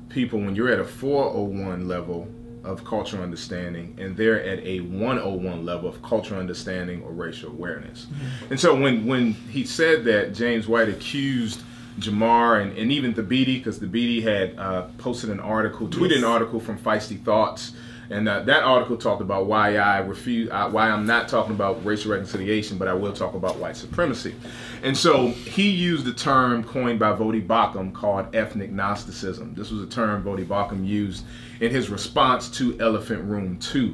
people when you're at a 401 level of cultural understanding and they're at a 101 level of cultural understanding or racial awareness. And so when, when he said that, James White accused Jamar and, and even Thabiti, because Thabiti had uh, posted an article, tweeted an article from Feisty Thoughts, and uh, that article talked about why I refuse, uh, why I'm not talking about racial reconciliation, but I will talk about white supremacy. And so he used the term coined by Voddie Baucham called ethnic Gnosticism. This was a term Voddie Baucham used in his response to Elephant Room 2.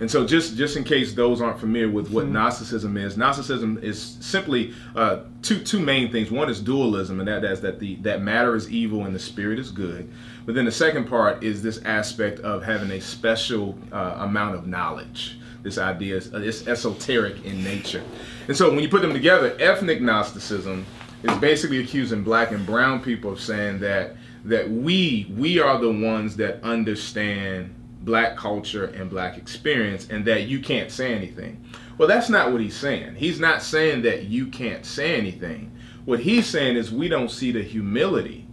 And so, just just in case those aren't familiar with what Gnosticism is, Gnosticism is simply uh, two two main things. One is dualism, and that is that the that matter is evil and the spirit is good. But then the second part is this aspect of having a special uh, amount of knowledge. This idea is it's esoteric in nature. And so, when you put them together, ethnic Gnosticism is basically accusing black and brown people of saying that that we we are the ones that understand black culture and black experience and that you can't say anything. Well, that's not what he's saying. He's not saying that you can't say anything. What he's saying is we don't see the humility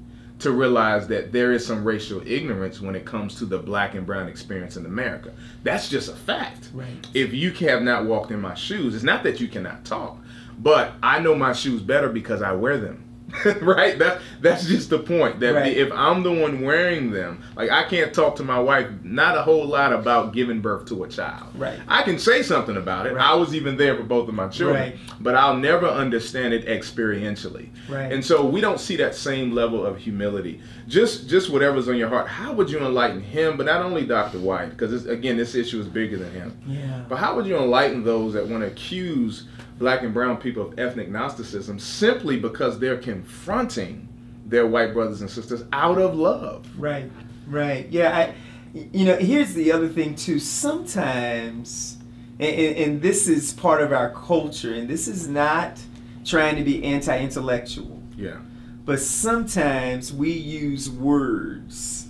to realize that there is some racial ignorance when it comes to the black and brown experience in America. That's just a fact. Right. If you have not walked in my shoes, it's not that you cannot talk, but I know my shoes better because I wear them. (laughs) right? That that's just the point. That Right. if I'm the one wearing them, like I can't talk to my wife not a whole lot about giving birth to a child. Right. I can say something about it. Right. I was even there for both of my children, Right. but I'll never understand it experientially. Right. And so we don't see that same level of humility. Just just whatever's on your heart. How would you enlighten him? But not only Dr. White, because again, this issue is bigger than him. Yeah. But how would you enlighten those that want to accuse black and brown people of ethnic Gnosticism simply because they're confronting their white brothers and sisters out of love? Right, right. Yeah, I, you know, here's the other thing too. Sometimes, and, and, and this is part of our culture, and this is not trying to be anti-intellectual, Yeah. but sometimes we use words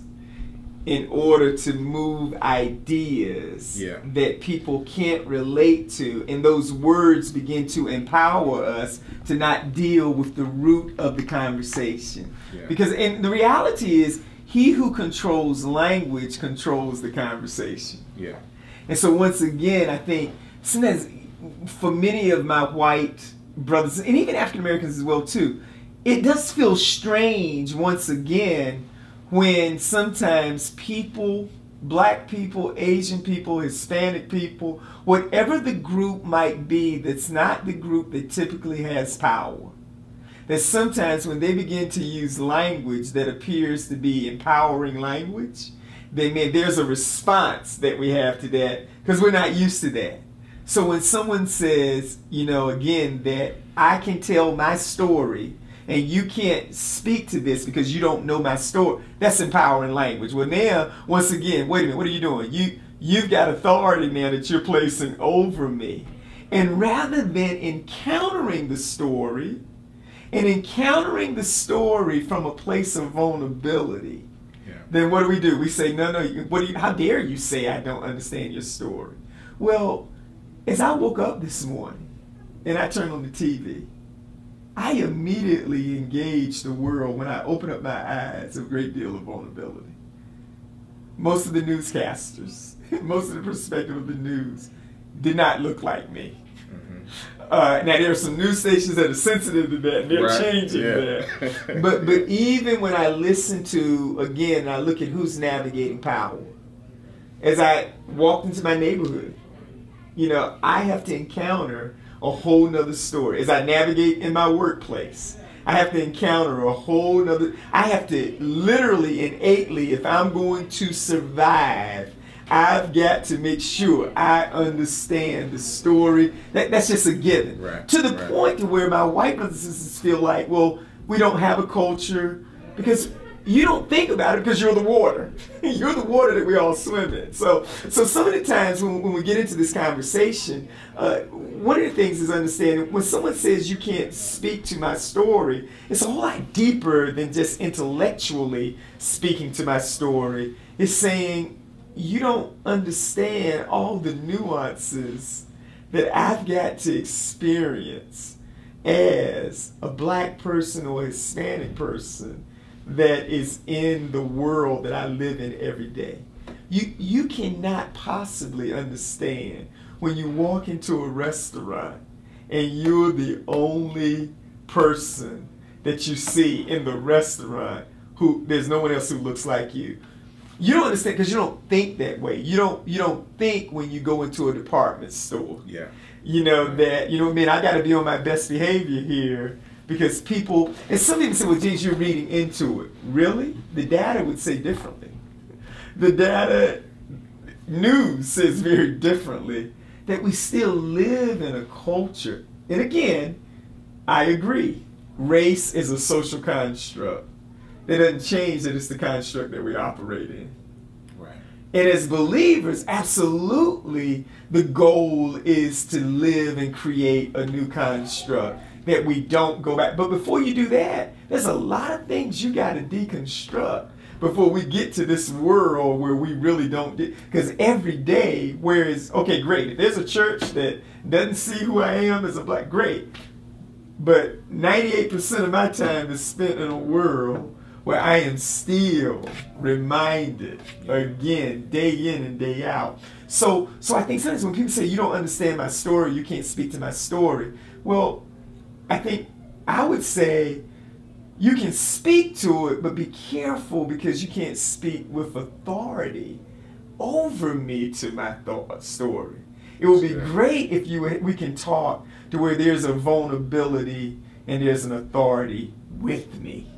in order to move ideas Yeah. that people can't relate to and those words begin to empower us to not deal with the root of the conversation Yeah. because and the reality is he who controls language controls the conversation Yeah. and so once again, I think sometimes for many of my white brothers and even African Americans as well too, it does feel strange once again when sometimes people, black people, Asian people, Hispanic people, whatever the group might be that's not the group that typically has power that sometimes when they begin to use language that appears to be empowering language, then there's a response that we have to that because we're not used to that. So when someone says, you know, again, that I can tell my story and you can't speak to this because you don't know my story, that's empowering language. Well, now, once again, wait a minute, what are you doing? You you've got authority now that you're placing over me. And rather than encountering the story and encountering the story from a place of vulnerability, Yeah. then what do we do? We say, no, no, what do you, how dare you say I don't understand your story? Well, as I woke up this morning and I turned on the TV, I immediately engaged the world when I opened up my eyes a great deal of vulnerability. Most of the newscasters, (laughs) most of the perspective of the news did not look like me. Uh, now there are some news stations that are sensitive to that. and They're Right, changing yeah. that. (laughs) but but even when I listen to again, I look at who's navigating power. As I walked into my neighborhood, you know, I have to encounter a whole nother story. As I navigate in my workplace, I have to encounter a whole nother. I have to literally, innately, if I'm going to survive, I've got to make sure I understand the story. That, that's just a given. Right, To the right. point to where my white brothers and sisters feel like, well, we don't have a culture because you don't think about it because you're the water. (laughs) you're the water that we all swim in. So, so some of the times when, when we get into this conversation, uh, one of the things is understanding when someone says you can't speak to my story, it's a whole lot deeper than just intellectually speaking to my story. It's saying you don't understand all the nuances that I've got to experience as a black person or a Hispanic person that is in the world that I live in every day. You you cannot possibly understand when you walk into a restaurant and you're the only person that you see in the restaurant who there's no one else who looks like you. You don't understand because you don't think that way. You don't you don't think when you go into a department store Yeah. you know that you know what I mean I got to be on my best behavior here because people and some people say well James you're reading into it. Really? The data would say differently. The data news says very differently that we still live in a culture. And again I agree. Race is a social construct. It doesn't change that it's the construct that we operate in. Right. and as believers, absolutely the goal is to live and create a new construct that we don't go back. But before you do that, there's a lot of things you got to deconstruct before we get to this world where we really don't because every day whereas okay great there's a church that doesn't see who i am as a black great but 98% of my time is spent in a world where I am still reminded again, day in and day out. So, so I think sometimes when people say you don't understand my story, you can't speak to my story. Well, I think I would say you can speak to it, but be careful because you can't speak with authority over me to my thought story. It would be great if you we can talk to where there's a vulnerability and there's an authority with me.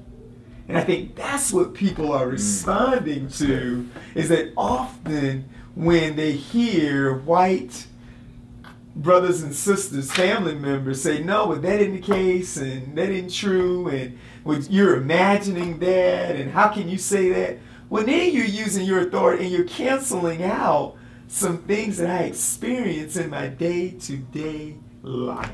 And I think that's what people are responding to is that often when they hear white brothers and sisters, family members say, no, but that isn't the case and that isn't true and you're imagining that and how can you say that? Well, then you're using your authority and you're canceling out some things that I experience in my day to day life.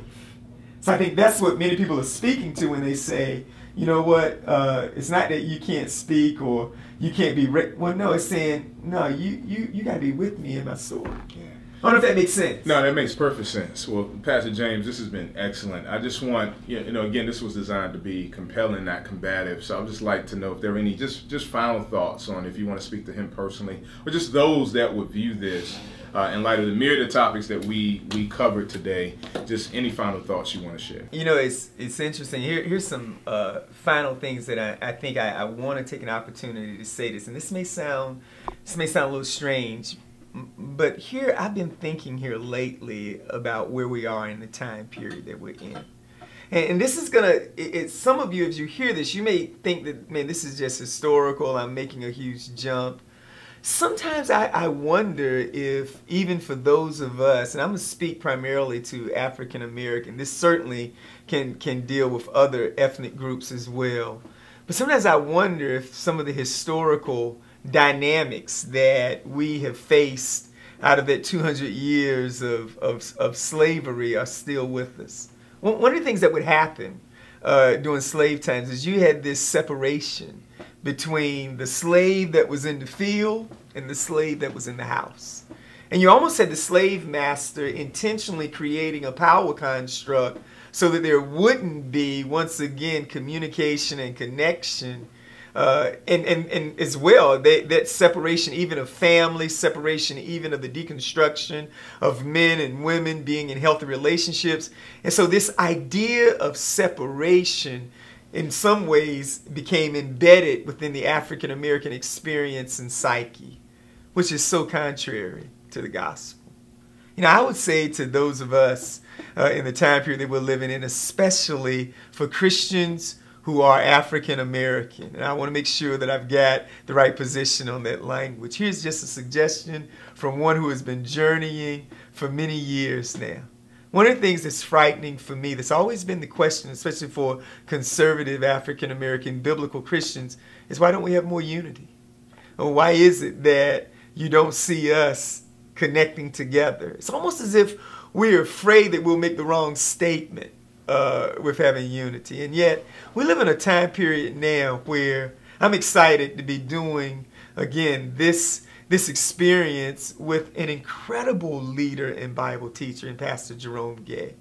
So I think that's what many people are speaking to when they say, you know what, uh, it's not that you can't speak or you can't be, re-. well, no, it's saying, no, you, you, you got to be with me in my story. Yeah. I don't know if that makes sense. No, that makes perfect sense. Well, Pastor James, this has been excellent. I just want, you know, again, this was designed to be compelling, not combative. So I'd just like to know if there are any just just final thoughts on if you want to speak to him personally, or just those that would view this uh, in light of the myriad of topics that we we covered today. Just any final thoughts you want to share. You know, it's it's interesting. Here, here's some uh, final things that I, I think I, I want to take an opportunity to say this, and this may sound this may sound a little strange, m- but here I've been thinking here lately about where we are in the time period that we're in. And, this is gonna. It, it, some of you, as you hear this, you may think that man, this is just historical. I'm making a huge jump. sometimes I, I wonder if even for those of us, and I'm to speak primarily to African American, this certainly can, can deal with other ethnic groups as well. But sometimes I wonder if some of the historical dynamics that we have faced out of that 200 years of, of, of slavery are still with us. One of the things that would happen uh, during slave times is you had this separation between the slave that was in the field and the slave that was in the house. And you almost had the slave master intentionally creating a power construct so that there wouldn't be, once again, communication and connection. Uh, and, and, and as well, that, that separation even of family, separation even of the deconstruction of men and women being in healthy relationships. And so, this idea of separation in some ways became embedded within the African American experience and psyche, which is so contrary to the gospel. You know, I would say to those of us uh, in the time period that we're living in, especially for Christians who are African American, and I want to make sure that I've got the right position on that language. Here's just a suggestion from one who has been journeying for many years now. One of the things that's frightening for me, that's always been the question, especially for conservative African American biblical Christians, is why don't we have more unity? Or why is it that you don't see us connecting together? It's almost as if we're afraid that we'll make the wrong statement uh, with having unity. And yet, we live in a time period now where I'm excited to be doing, again, this this experience with an incredible leader and Bible teacher and Pastor Jerome Gay.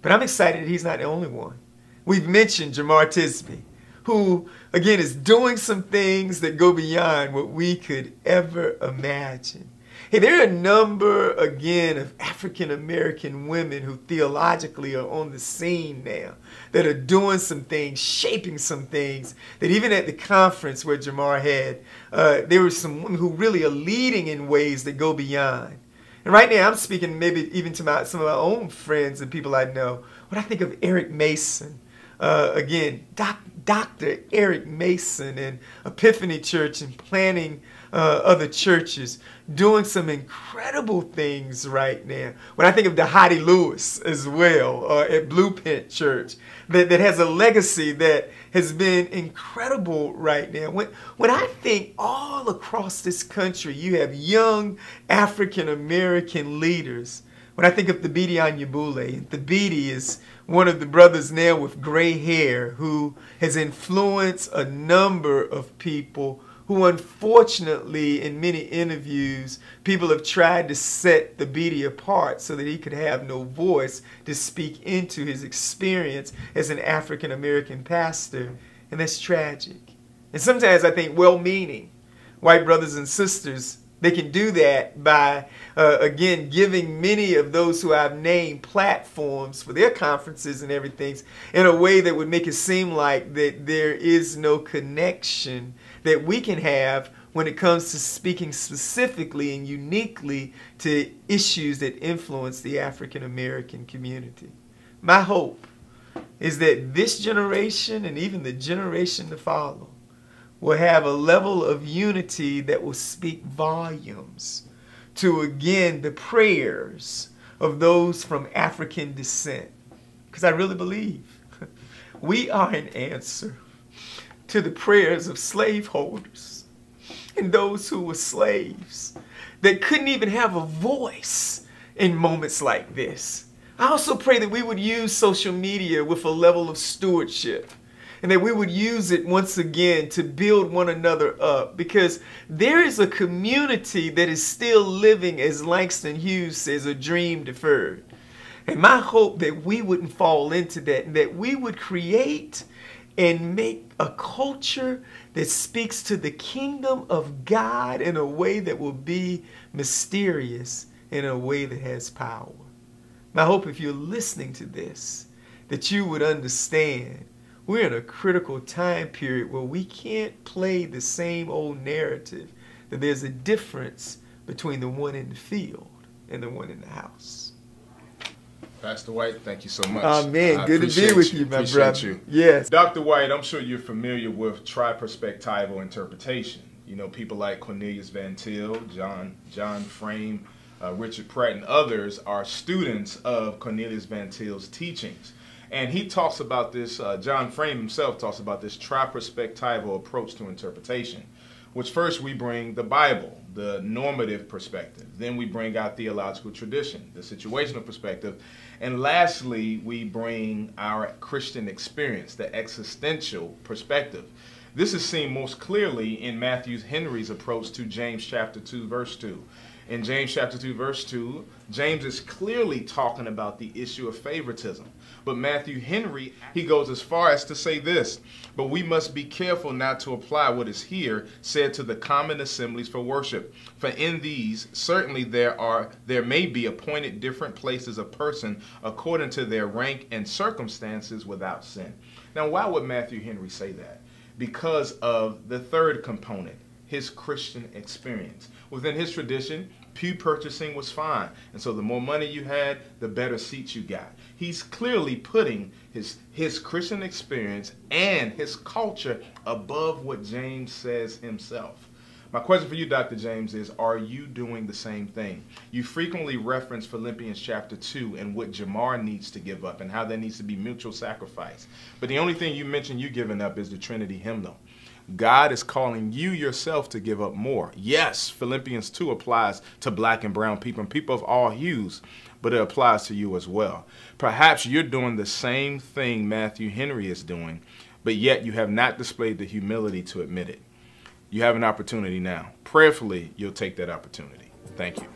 But I'm excited he's not the only one. We've mentioned Jamar Tisby, who, again, is doing some things that go beyond what we could ever imagine. Hey, there are a number, again, of African American women who theologically are on the scene now that are doing some things, shaping some things. That even at the conference where Jamar had, uh, there were some women who really are leading in ways that go beyond. And right now, I'm speaking maybe even to my, some of my own friends and people I know. When I think of Eric Mason, uh, again, doc, Dr. Eric Mason and Epiphany Church and planning uh, other churches doing some incredible things right now. When I think of Dhati Lewis as well uh, at Blueprint Church, that, that has a legacy that has been incredible right now. When, when I think all across this country, you have young African American leaders. When I think of Thabiti Anyabwile, Thabiti is one of the brothers now with gray hair who has influenced a number of people who unfortunately in many interviews people have tried to set Thabiti apart so that he could have no voice to speak into his experience as an African American pastor. And that's tragic. And sometimes I think well-meaning. White brothers and sisters they can do that by, uh, again, giving many of those who I've named platforms for their conferences and everything in a way that would make it seem like that there is no connection that we can have when it comes to speaking specifically and uniquely to issues that influence the African American community. My hope is that this generation and even the generation to follow will have a level of unity that will speak volumes to again the prayers of those from African descent. Because I really believe (laughs) we are an answer to the prayers of slaveholders and those who were slaves that couldn't even have a voice in moments like this. I also pray that we would use social media with a level of stewardship and that we would use it once again to build one another up because there is a community that is still living, as Langston Hughes says, a dream deferred. And my hope that we wouldn't fall into that and that we would create and make a culture that speaks to the kingdom of God in a way that will be mysterious, in a way that has power. I hope if you're listening to this, that you would understand we're in a critical time period where we can't play the same old narrative, that there's a difference between the one in the field and the one in the house. Pastor White, thank you so much. Oh man, I good to be with you, my appreciate brother. You. Yes. Dr. White, I'm sure you're familiar with triperspectival interpretation. You know, people like Cornelius Van Til, John John Frame, uh, Richard Pratt, and others are students of Cornelius Van Til's teachings. And he talks about this, uh, John Frame himself talks about this triperspectival approach to interpretation, which first we bring the Bible, the normative perspective. Then we bring our theological tradition, the situational perspective. And lastly, we bring our Christian experience, the existential perspective. This is seen most clearly in Matthew Henry's approach to James chapter 2, verse 2. In James chapter 2, verse 2, James is clearly talking about the issue of favoritism. But Matthew Henry, he goes as far as to say this But we must be careful not to apply what is here said to the common assemblies for worship. For in these certainly there are there may be appointed different places of person according to their rank and circumstances without sin. Now why would Matthew Henry say that? Because of the third component, his Christian experience. Within his tradition, pew purchasing was fine. And so the more money you had, the better seats you got. He's clearly putting his his Christian experience and his culture above what James says himself. My question for you, Dr. James, is Are you doing the same thing? You frequently reference Philippians chapter 2 and what Jamar needs to give up and how there needs to be mutual sacrifice. But the only thing you mention you giving up is the Trinity hymnal. God is calling you yourself to give up more. Yes, Philippians 2 applies to black and brown people and people of all hues, but it applies to you as well. Perhaps you're doing the same thing Matthew Henry is doing, but yet you have not displayed the humility to admit it. You have an opportunity now. Prayerfully, you'll take that opportunity. Thank you.